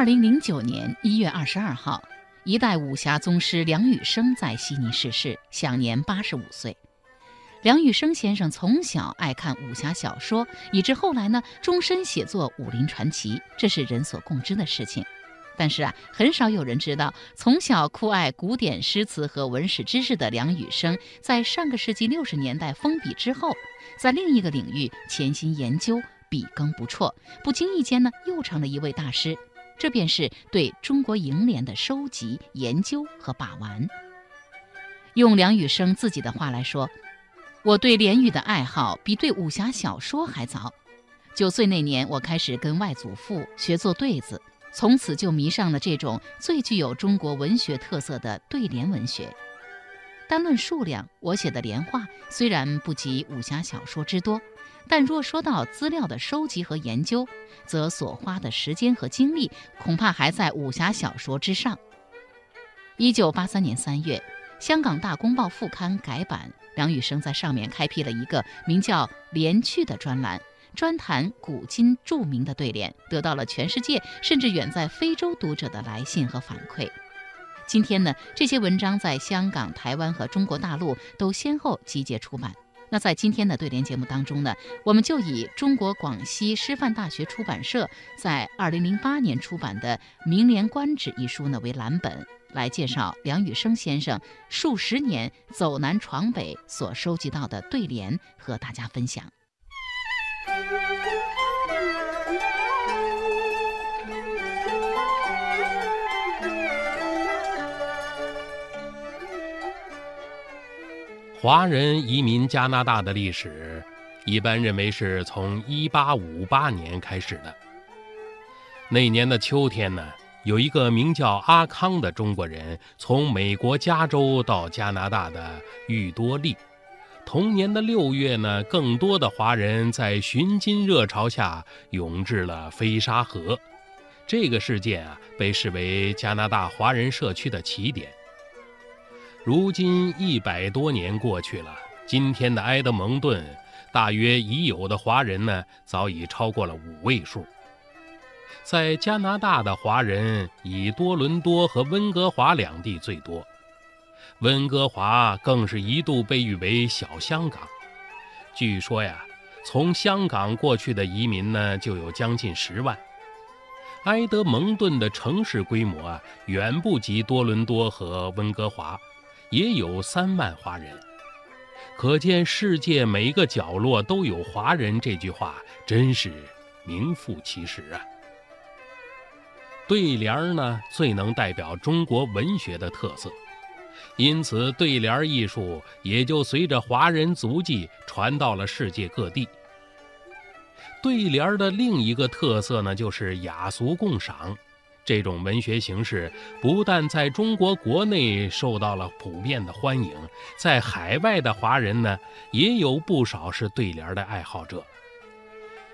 二零零九年一月二十二号，一代武侠宗师梁羽生在悉尼逝世，享年八十五岁。梁羽生先生从小爱看武侠小说，以致后来呢，终身写作武林传奇，这是人所共知的事情。但是啊，很少有人知道，从小酷爱古典诗词和文史知识的梁羽生，在上个世纪六十年代封笔之后，在另一个领域潜心研究，笔耕不辍，不经意间呢，又成了一位大师。这便是对中国楹联的收集、研究和把玩。用梁羽生自己的话来说。我对联语的爱好比对武侠小说还早。九岁那年，我开始跟外祖父学做对子，从此就迷上了这种最具有中国文学特色的对联文学。单论数量，我写的连话虽然不及武侠小说之多，但若说到资料的收集和研究，则所花的时间和精力恐怕还在武侠小说之上。一九八三年三月，香港大公报副刊改版。梁羽生在上面开辟了一个名叫“联趣”的专栏，专谈古今著名的对联，得到了全世界甚至远在非洲读者的来信和反馈。今天呢，这些文章在香港、台湾和中国大陆都先后集结出版。那在今天的对联节目当中呢，我们就以中国广西师范大学出版社在二零零八年出版的《名联观止》一书呢为蓝本。来介绍梁羽生先生数十年走南闯北所收集到的对联，和大家分享。华人移民加拿大的历史，一般认为是从1858年开始的。那年的秋天呢？有一个名叫阿康的中国人，从美国加州到加拿大的玉多利。同年的六月呢，更多的华人在寻金热潮下涌至了飞沙河。这个事件啊，被视为加拿大华人社区的起点。如今一百多年过去了，今天的埃德蒙顿，大约已有的华人呢，早已超过了五位数。在加拿大的华人以多伦多和温哥华两地最多，温哥华更是一度被誉为小香港。据说呀，从香港过去的移民呢就有将近十万。埃德蒙顿的城市规模啊远不及多伦多和温哥华，也有三万华人。可见世界每一个角落都有华人，这句话真是名副其实啊。对联儿呢，最能代表中国文学的特色，因此对联艺术也就随着华人足迹传到了世界各地。对联儿的另一个特色呢，就是雅俗共赏。这种文学形式不但在中国国内受到了普遍的欢迎，在海外的华人呢，也有不少是对联的爱好者。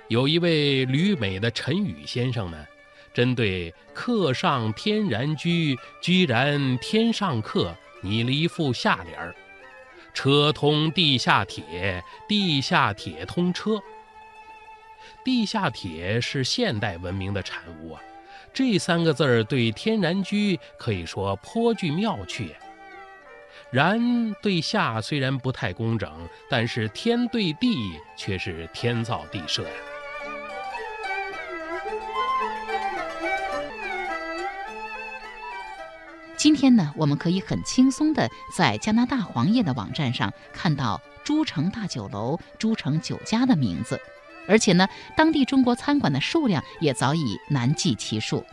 有一位旅美的陈宇先生呢。针对“客上天然居，居然天上客”，拟了一副下联儿：“车通地下铁，地下铁通车。”地下铁是现代文明的产物啊，这三个字儿对天然居可以说颇具妙趣。然对下虽然不太工整，但是天对地却是天造地设呀。今天呢，我们可以很轻松的在加拿大黄页的网站上看到“诸城大酒楼”“诸城酒家”的名字，而且呢，当地中国餐馆的数量也早已难计其数。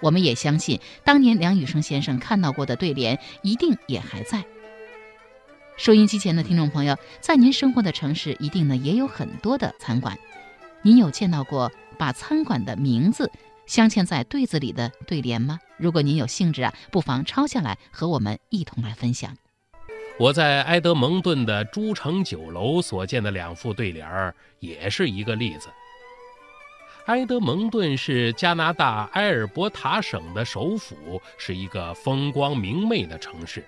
我们也相信，当年梁羽生先生看到过的对联一定也还在。收音机前的听众朋友，在您生活的城市，一定呢也有很多的餐馆，您有见到过把餐馆的名字？镶嵌在对子里的对联吗？如果您有兴致啊，不妨抄下来和我们一同来分享。我在埃德蒙顿的诸城酒楼所见的两副对联儿，也是一个例子。埃德蒙顿是加拿大埃尔伯塔省的首府，是一个风光明媚的城市。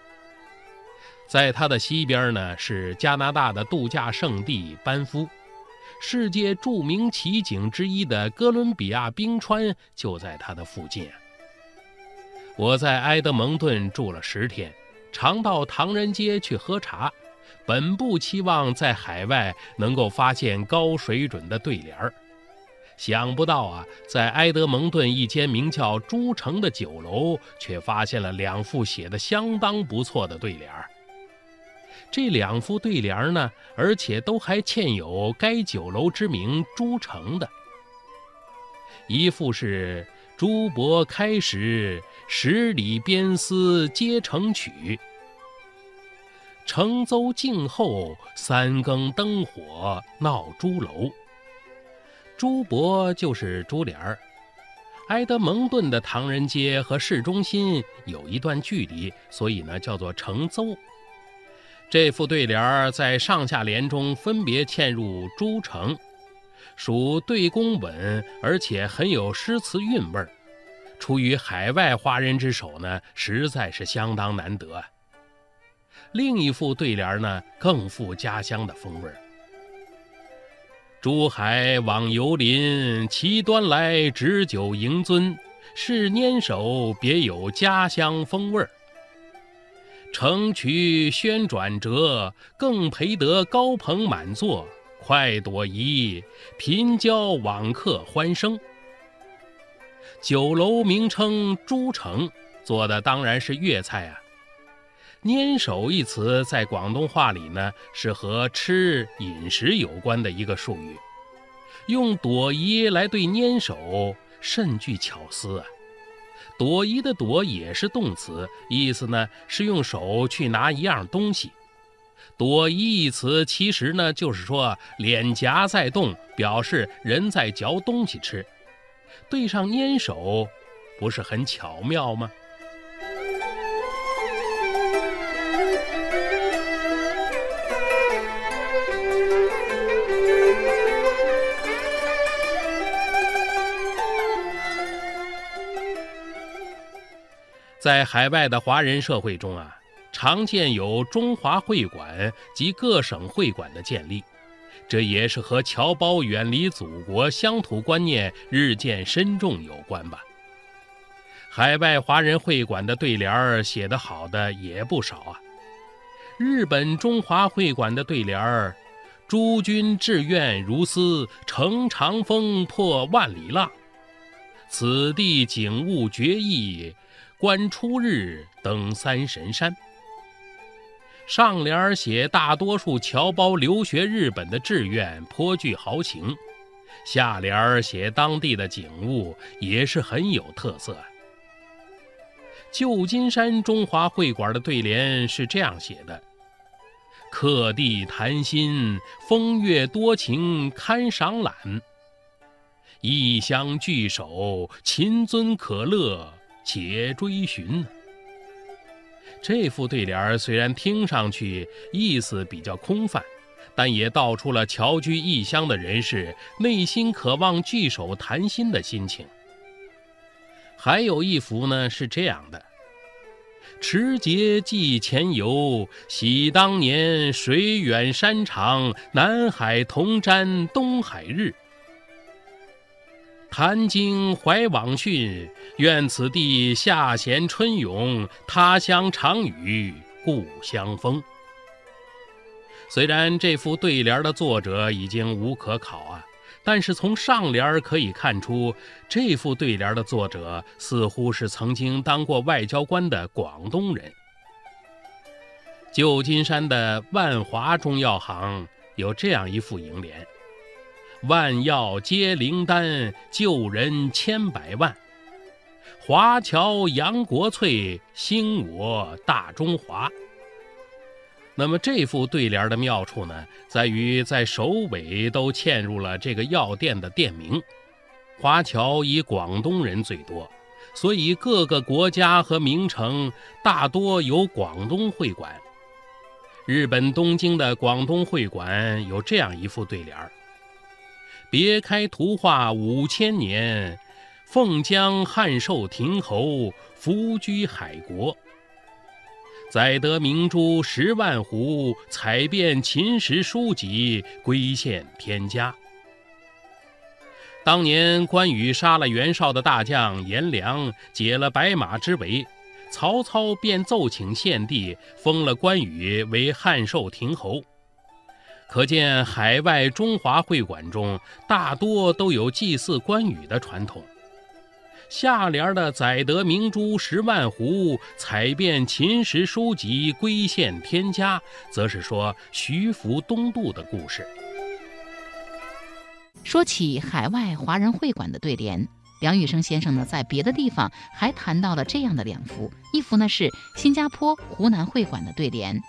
在它的西边呢，是加拿大的度假胜地班夫。世界著名奇景之一的哥伦比亚冰川就在它的附近。我在埃德蒙顿住了十天，常到唐人街去喝茶，本不期望在海外能够发现高水准的对联儿。想不到啊，在埃德蒙顿一间名叫“朱城”的酒楼，却发现了两副写的相当不错的对联儿。这两副对联儿呢，而且都还嵌有该酒楼之名“朱城”的。一副是“朱伯开时，十里边丝皆成曲；乘舟静候，三更灯火闹朱楼。”朱伯就是珠帘儿。埃德蒙顿的唐人街和市中心有一段距离，所以呢叫做乘舟。这副对联儿在上下联中分别嵌入“朱城”，属对工稳，而且很有诗词韵味儿。出于海外华人之手呢，实在是相当难得。另一副对联呢，更富家乡的风味儿。珠海往游林，其端来执酒迎尊，是拈手别有家乡风味儿。城曲宣转折，更陪得高朋满座，快朵颐，贫交往客欢声。酒楼名称朱城，做的当然是粤菜啊。拈手一词在广东话里呢，是和吃饮食有关的一个术语。用朵颐来对拈手，甚具巧思啊。朵颐的朵也是动词，意思呢是用手去拿一样东西。躲一词其实呢就是说脸颊在动，表示人在嚼东西吃。对上拈手，不是很巧妙吗？在海外的华人社会中啊，常见有中华会馆及各省会馆的建立，这也是和侨胞远离祖国、乡土观念日渐深重有关吧。海外华人会馆的对联儿写得好的也不少啊。日本中华会馆的对联儿：“诸君志愿如斯，乘长风破万里浪。此地景物绝异。”观初日登三神山。上联写大多数侨胞留学日本的志愿，颇具豪情；下联写当地的景物，也是很有特色。旧金山中华会馆的对联是这样写的：“客地谈心，风月多情堪赏览；异乡聚首，秦尊可乐。”且追寻。这副对联虽然听上去意思比较空泛，但也道出了侨居异乡的人士内心渴望聚首谈心的心情。还有一幅呢，是这样的：“持节寄前游，喜当年水远山长，南海同瞻东海日。”谈经怀往讯，愿此地下弦春永，他乡常雨故乡风。虽然这副对联的作者已经无可考啊，但是从上联可以看出，这副对联的作者似乎是曾经当过外交官的广东人。旧金山的万华中药行有这样一副楹联。万药皆灵丹，救人千百万。华侨扬国粹，兴我大中华。那么这副对联的妙处呢，在于在首尾都嵌入了这个药店的店名。华侨以广东人最多，所以各个国家和名城大多有广东会馆。日本东京的广东会馆有这样一副对联儿。别开图画五千年，凤江汉寿亭侯福居海国。载得明珠十万斛，采遍秦时书籍归献天家。当年关羽杀了袁绍的大将颜良，解了白马之围，曹操便奏请献帝，封了关羽为汉寿亭侯。可见海外中华会馆中大多都有祭祀关羽的传统。下联的“载得明珠十万斛，采遍秦时书籍归献天家”，则是说徐福东渡的故事。说起海外华人会馆的对联，梁羽生先生呢，在别的地方还谈到了这样的两幅，一幅呢是新加坡湖南会馆的对联：“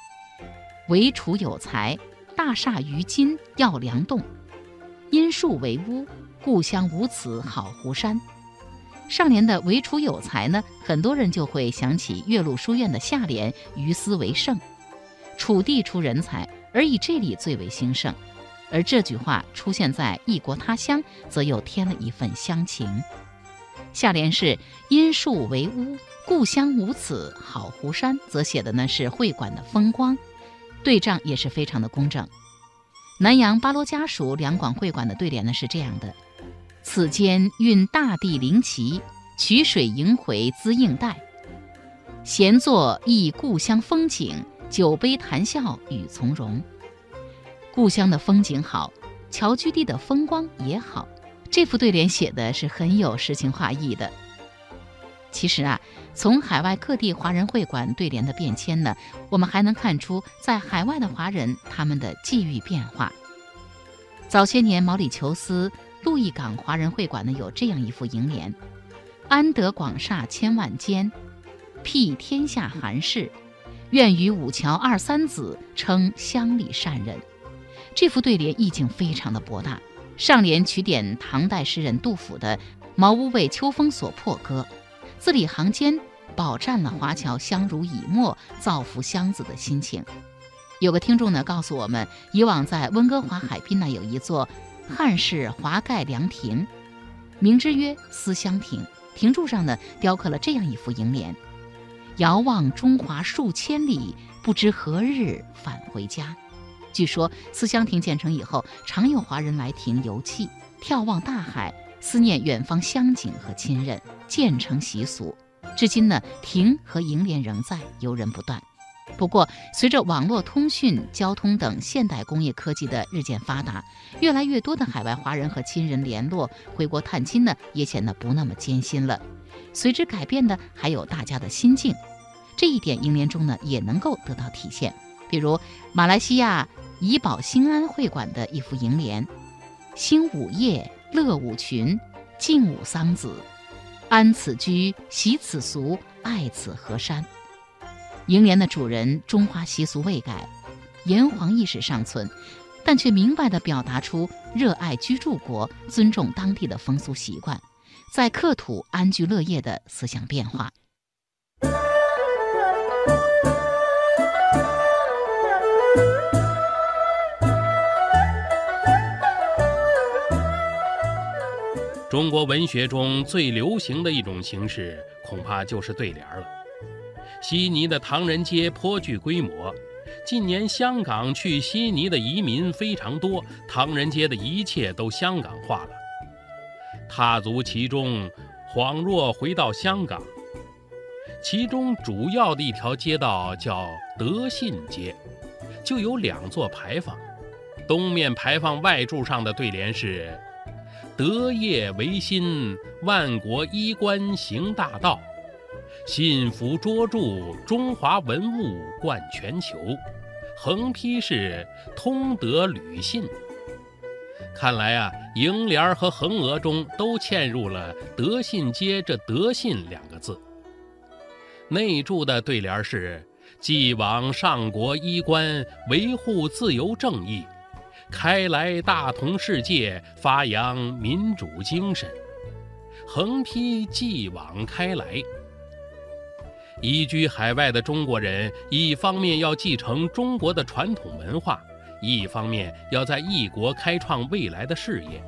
唯楚有才，大厦于今要梁栋；因树为屋，故乡无此好湖山。”上联的“为楚有才”呢，很多人就会想起岳麓书院的下联“于斯为盛”，楚地出人才，而以这里最为兴盛。而这句话出现在异国他乡，则又添了一份乡情。下联是“因树为屋，故乡无此好湖山”，则写的呢是会馆的风光，对仗也是非常的工整。南阳巴罗家属两广会馆的对联呢是这样的。此间运大地灵奇，曲水萦回滋应带。闲坐忆故乡风景，酒杯谈笑与从容。故乡的风景好，侨居地的风光也好。这副对联写的是很有诗情画意的。其实啊，从海外各地华人会馆对联的变迁呢，我们还能看出在海外的华人他们的际遇变化。早些年，毛里求斯。路易港华人会馆呢有这样一副楹联：“安得广厦千万间，辟天下寒士。愿与五桥二三子，称乡里善人。”这幅对联意境非常的博大。上联取典唐代诗人杜甫的《茅屋为秋风所破歌》，字里行间饱蘸了华侨相濡以沫、造福乡子的心情。有个听众呢告诉我们，以往在温哥华海滨呢有一座。汉式华盖凉亭，名之曰思乡亭。亭柱上呢，雕刻了这样一幅楹联：“遥望中华数千里，不知何日返回家。”据说思乡亭建成以后，常有华人来亭游憩，眺望大海，思念远方乡景和亲人，渐成习俗。至今呢，亭和楹联仍在，游人不断。不过，随着网络通讯、交通等现代工业科技的日渐发达，越来越多的海外华人和亲人联络、回国探亲呢，也显得不那么艰辛了。随之改变的还有大家的心境，这一点楹联中呢也能够得到体现。比如马来西亚怡保兴安会馆的一幅楹联：“兴五夜，乐舞群，敬舞桑梓，安此居，习此俗，爱此河山。”楹联的主人中华习俗未改，炎黄意识尚存，但却明白地表达出热爱居住国、尊重当地的风俗习惯，在克土安居乐业的思想变化。中国文学中最流行的一种形式，恐怕就是对联了。悉尼的唐人街颇具规模，近年香港去悉尼的移民非常多，唐人街的一切都香港化了。踏足其中，恍若回到香港。其中主要的一条街道叫德信街，就有两座牌坊。东面牌坊外柱上的对联是：“德业维新，万国衣冠行大道。”信福卓著，中华文物冠全球。横批是“通德履信”。看来啊，楹联和横额中都嵌入了“德信街”这“德信”两个字。内注的对联是：“继往上国衣冠，维护自由正义；开来大同世界，发扬民主精神。”横批“继往开来”。移居海外的中国人，一方面要继承中国的传统文化，一方面要在异国开创未来的事业。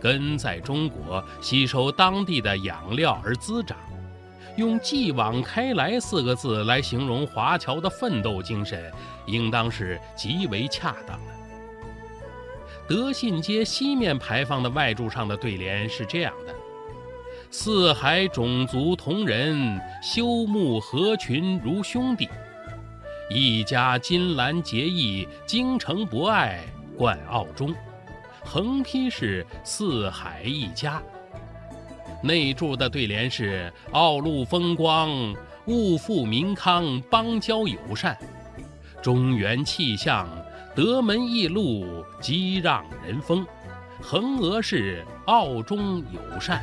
根在中国，吸收当地的养料而滋长，用“继往开来”四个字来形容华侨的奋斗精神，应当是极为恰当的。德信街西面牌坊的外柱上的对联是这样的：“四海种族同仁，修睦合群如兄弟。一家金兰结义，精诚博爱冠澳中。横批是四海一家。”内柱的对联是：“澳路风光，物富民康，邦交友善。中原气象。”德门驿路激让人风，横额是澳中友善。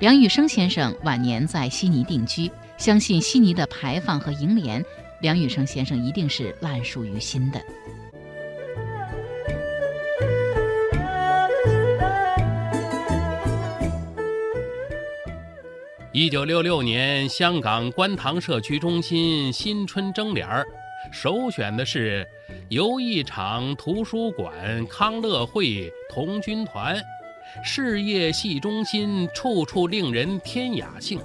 梁羽生先生晚年在悉尼定居，相信悉尼的牌坊和楹联，梁羽生先生一定是烂熟于心的。一九六六年，香港观塘社区中心新春征联儿，首选的是游艺场、图书馆、康乐会、童军团，事业系中心，处处令人添雅兴。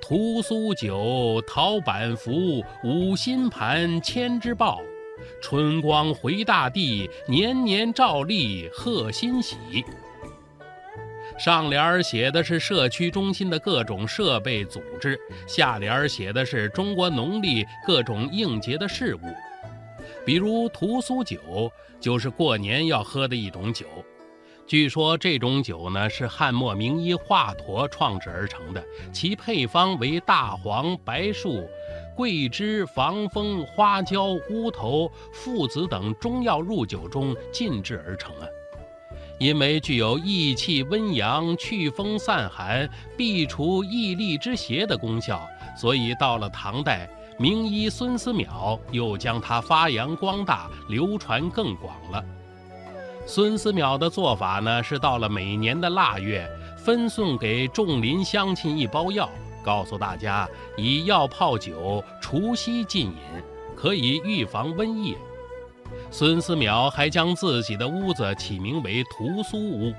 屠苏酒、陶板福、五新盘、千之报，春光回大地，年年照例贺新喜。上联写的是社区中心的各种设备组织，下联写的是中国农历各种应节的事物。比如屠苏酒，就是过年要喝的一种酒。据说这种酒呢是汉末名医华佗创制而成的，其配方为大黄、白术、桂枝、防风、花椒、乌头、附子等中药入酒中浸制而成啊。因为具有益气温阳、祛风散寒、避除疫痢之邪的功效，所以到了唐代，名医孙思邈又将它发扬光大，流传更广了。孙思邈的做法呢，是到了每年的腊月，分送给众邻乡亲一包药，告诉大家以药泡酒，除夕禁饮，可以预防瘟疫。孙思邈还将自己的屋子起名为屠苏屋。